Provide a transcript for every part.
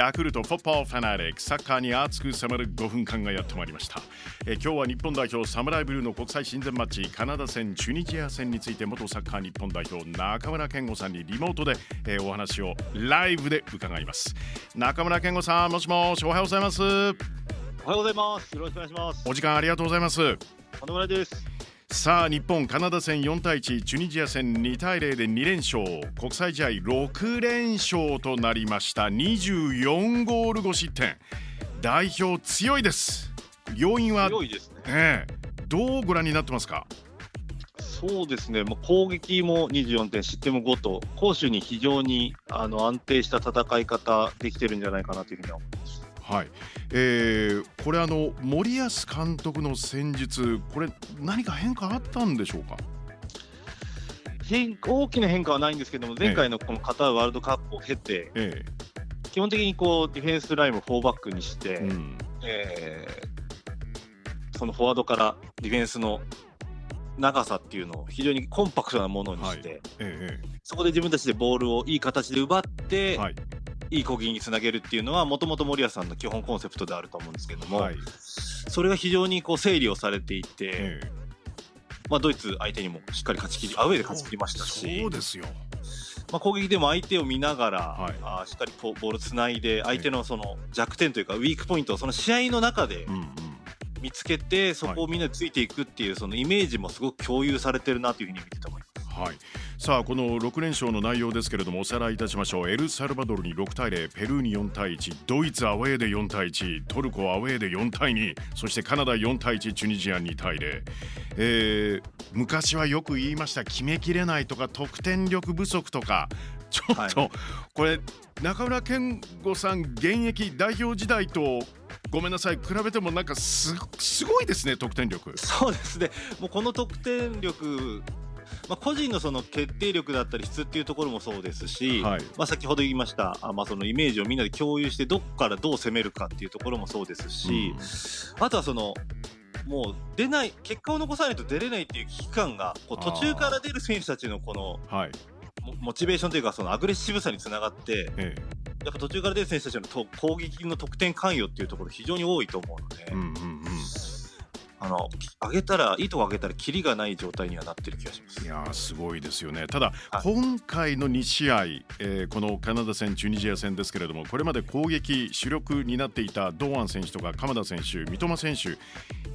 ヤクルトフォッパーファナリックサッカーに熱く迫る5分間がやってまいりました。え今日は日本代表サムライブルーの国際親善マッチカナダ戦チュニジア戦について元サッカー日本代表中村健吾さんにリモートでえお話をライブで伺います。中村健吾さんもしもしおはようございます。おはようございます。よろしくお願いします。お時間ありがとうございます。金村ですさあ日本カナダ戦4対1チュニジア戦2対0で2連勝。国際試合6連勝となりました。24ゴール5失点。代表強いです。要因は？強いですね、ええ、どうご覧になってますか？そうですね、もう攻撃も24点、失点も5と、攻守に非常にあの安定した戦い方できてるんじゃないかなというふうに思います。はい。えー、これあの森保監督の戦術これ何か変化あったんでしょうか？変大きな変化はないんですけども前回のこのカタールワールドカップを経て、ええ、基本的にこうディフェンスラインを4バックにして、うん、えー、そのフォワードからディフェンスの長さっていうのを非常にコンパクトなものにして、はい。ええ、そこで自分たちでボールをいい形で奪って、はい、いい攻撃につなげるっていうのはもともと森保さんの基本コンセプトであると思うんですけども、はい、それが非常にこう整理をされていて、えまあ、ドイツ相手にもしっかり勝ち切りアウェーで勝ち切りましたしそうですよ、まあ、攻撃でも相手を見ながら、はい、あしっかりボールつないで相手のその弱点というかウィークポイントをその試合の中で、見つけてそこをみんなでついていくっていうそのイメージもすごく共有されてるなというふうに見てて思います。はい、さあこの6連勝の内容ですけれどもおさらいいたしましょう。エルサルバドルに6対0ペルーに4対1ドイツアウェーで4対1トルコアウェーで4対2そしてカナダ4対1チュニジア2対0、えー、昔はよく言いました決めきれないとか得点力不足とか。ちょっと、はい、これ中村健吾さん現役代表時代とごめんなさい比べてもなんかすごいですね得点力。そうですね。もうこの得点力まあ、個人のその決定力だったり質っていうところもそうですし、はい、まあ、先ほど言いましたあ、まあ、そのイメージをみんなで共有してどこからどう攻めるかっていうところもそうですし、うん、あとはそのもう出ない結果を残さないと出れないっていう危機感がこう途中から出る選手たちのこの、はい、モチベーションというかそのアグレッシブさにつながって、ええ、やっぱ途中から出る選手たちのと攻撃の得点関与っていうところ非常に多いと思うので。うんうんうんあの上げたらいいとこ上げたらキリがない状態にはなってる気がします。いやすごいですよね。ただ、今回の2試合、えー、このカナダ戦チュニジア戦ですけれどもこれまで攻撃主力になっていた堂安選手とか鎌田選手三笘選手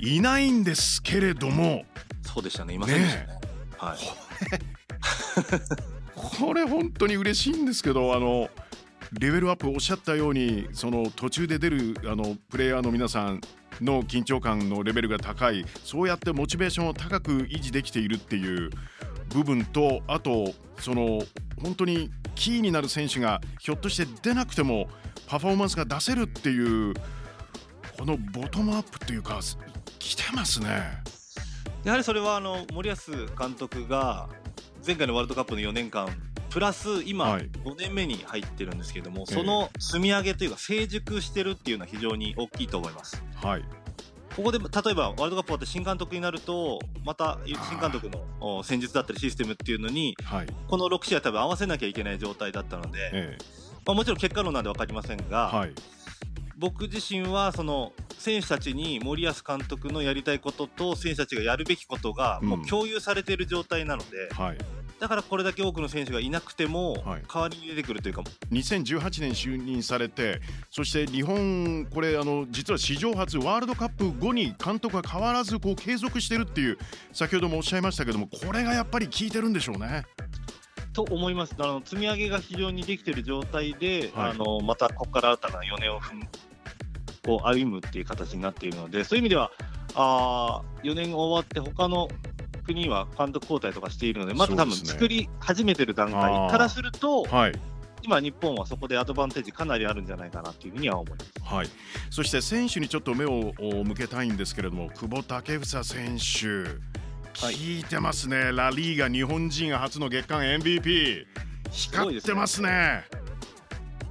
いないんですけれどもそうでしたね。いませんでしたね、ね、はい。これ本当に嬉しいんですけどあのレベルアップおっしゃったようにその途中で出るあのプレイヤーの皆さんの緊張感のレベルが高いそうやってモチベーションを高く維持できているっていう部分とあとその本当にキーになる選手がひょっとして出なくてもパフォーマンスが出せるっていうこのボトムアップっていうか来てますね。やはりそれはあの森保監督が前回のワールドカップの4年間プラス今5年目に入ってるんですけども、はい、その積み上げというか成熟してるっていうのは非常に大きいと思います。はい。ここで例えばワールドカップ終わって新監督になるとまた新監督の戦術だったりシステムっていうのに、はい、この6試合多分合わせなきゃいけない状態だったので、ええ、まあ、もちろん結果論なんで分かりませんが、はい、僕自身はその選手たちに森保監督のやりたいことと選手たちがやるべきことがもう共有されている状態なので、うんはい、だからこれだけ多くの選手がいなくても、代わりに出てくるというか、はい、2018年就任されて、そして日本、これあの、実は史上初、ワールドカップ後に監督が変わらずこう継続してるっていう、先ほどもおっしゃいましたけども、これがやっぱり効いてるんでしょうね。と思います、あの積み上げが非常にできている状態で、はい、あのまたここから新たな4年をこう歩むっていう形になっているので、そういう意味では、あ4年終わって、他の国は監督交代とかしているので、まず多分作り始めてる段階。からすると、はい、今、日本はそこでアドバンテージかなりあるんじゃないかなというふうには思います、はい、そして選手にちょっと目を向けたいんですけれども、久保建英選手、聞いてますね、はい、ラリーガ日本人初の月間 MVP、光ってますね。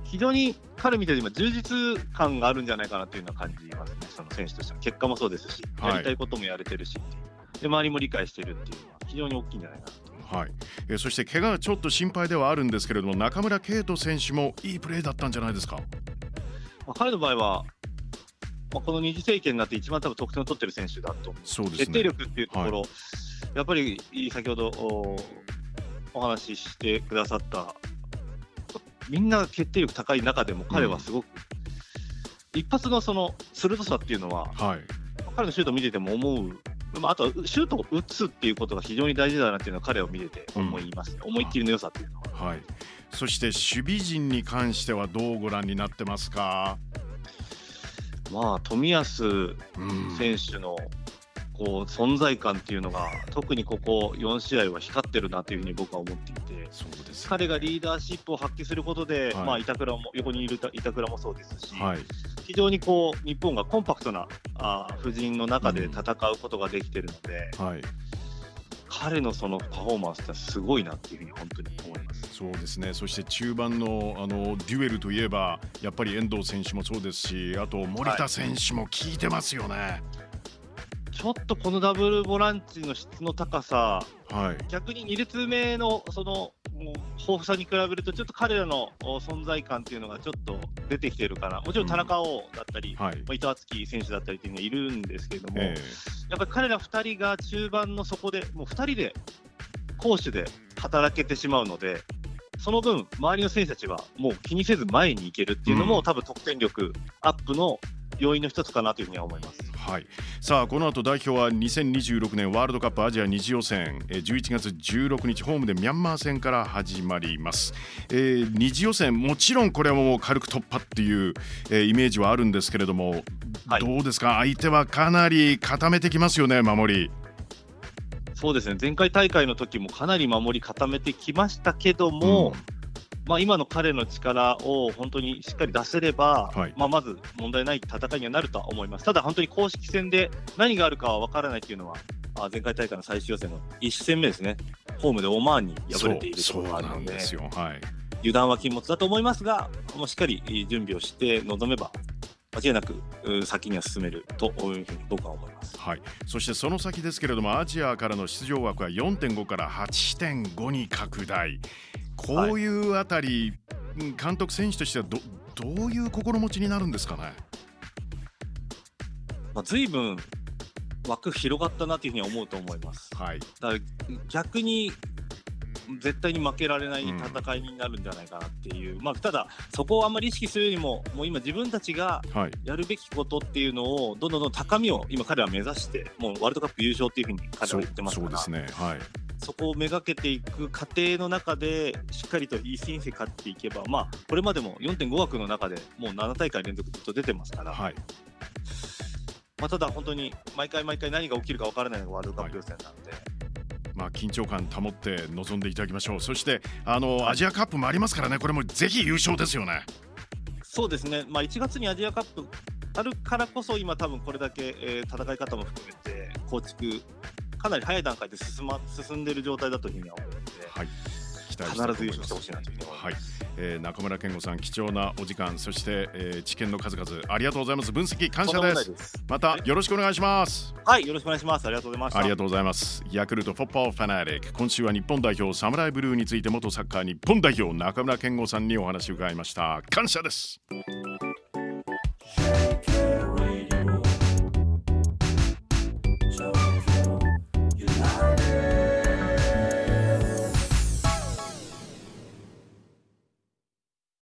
非常に彼見て今、充実感があるんじゃないかなというのは感じますね、その選手としての結果もそうですし、やりたいこともやれてるしっていう。で周りも理解しているっていうのは非常に大きいんじゃないかなと。はい、えそして怪我がちょっと心配ではあるんですけれども中村敬斗選手もいいプレーだったんじゃないですか？まあ、彼の場合は、まあ、この二次政権になって一番多分得点を取ってる選手だと。そうです、ね、決定力っていうところ、はい、やっぱり先ほどおお話ししてくださったみんな決定力高い中でも彼はすごく、うん、一発のその鋭さっていうのは、はい、彼のシュートを見てても思うまあ、あとシュートを打つっていうことが非常に大事だなっていうのは彼を見てて思います、うん、思いっきりの良さっていうのは。はい、そして守備陣に関してはどうご覧になってますか？まあ冨安選手のこう存在感っていうのが特にここ4試合は光ってるなというふうに僕は思っていて。そうです、彼がリーダーシップを発揮することで、はい、まあ、板倉も横にいる板倉もそうですし、はい、非常にこう日本がコンパクトなあ布陣の中で戦うことができてるので、うんはい、彼のそのパフォーマンスってすごいなっていうふうに本当に思います。そうですね。そして中盤のあのデュエルといえばやっぱり遠藤選手もそうですしあと森田選手も効いてますよね。ちょっとこのダブルボランチの質の高さ、はい、逆に2列目のそのもう豊富さに比べると、ちょっと彼らの存在感っていうのがちょっと出てきてるかな、もちろん田中碧だったり、うん。はい、まあ、伊藤敦樹選手だったりっていうのはいるんですけれども、えー、やっぱり彼ら2人が中盤の底で、もう2人で攻守で働けてしまうので、その分、周りの選手たちはもう気にせず前に行けるっていうのも、うん、多分得点力アップの要因の一つかなというふうには思います。はい、さあこの後代表は2026年ワールドカップアジア2次予選。11月16日ホームでミャンマー戦から始まります、えー、2次予選もちろんこれはもう軽く突破っていう、えー、イメージはあるんですけれども、はい、どうですか？相手はかなり固めてきますよね守り。そうですね。前回大会の時もかなり守り固めてきましたけども、うんまあ、今の彼の力を本当にしっかり出せれば、はい、まあ、まず問題ない戦いにはなるとは思います。ただ、本当に公式戦で何があるかは分からないというのは、あ前回大会の最終予選の1戦目ですね、ホームでオマーンに敗れているところがあるので、ではい、油断は禁物だと思いますが、もうしっかり準備をして臨めば、間違いなく先には進めるというふうに僕は思います、はい、そしてその先ですけれどもアジアからの出場枠は4.5から8.5に拡大こういうあたり、はい、監督、選手としてはどどういう心持ちになるんですかね？まあ、随分枠広がったなというふうに思うと思います。はい、だから逆に絶対に負けられない戦いになるんじゃないかなっていう、うん、まあ、ただ、そこをあんまり意識するよりも、もう今、自分たちがやるべきことっていうのを、どんどんどん高みを今、彼は目指して、もうワールドカップ優勝っていうふうに彼は言ってますから。そうですねはいそこをめがけていく過程の中でしっかりといい選手勝っていけば、まあ、これまでも4.5枠の中でもう7大会連続ずっと出てますから、はい、まあ、ただ本当に毎回毎回何が起きるか分からないのがワールドカップ予選なんで。はい。まあ、緊張感保って臨んでいただきましょう。そしてあのアジアカップもありますからね。これもぜひ優勝ですよね。そうですね、まあ、1月にアジアカップあるからこそ今多分これだけ、えー、戦い方も含めて構築かなり早い段階で進,、ま、進んでいる状態だというふうには思うので、はい、期待必ず優勝してほしいなというふうに思います。はい。えー、中村健吾さん貴重なお時間そして、えー、知見の数々ありがとうございます。分析感謝です。またよろしくお願いします。はいよろしくお願いします。ありがとうございますありがとうございます。ヤクルトフォッパーファナリック。今週は日本代表サムライブルーについて元サッカー日本代表中村健吾さんにお話を伺いました。感謝です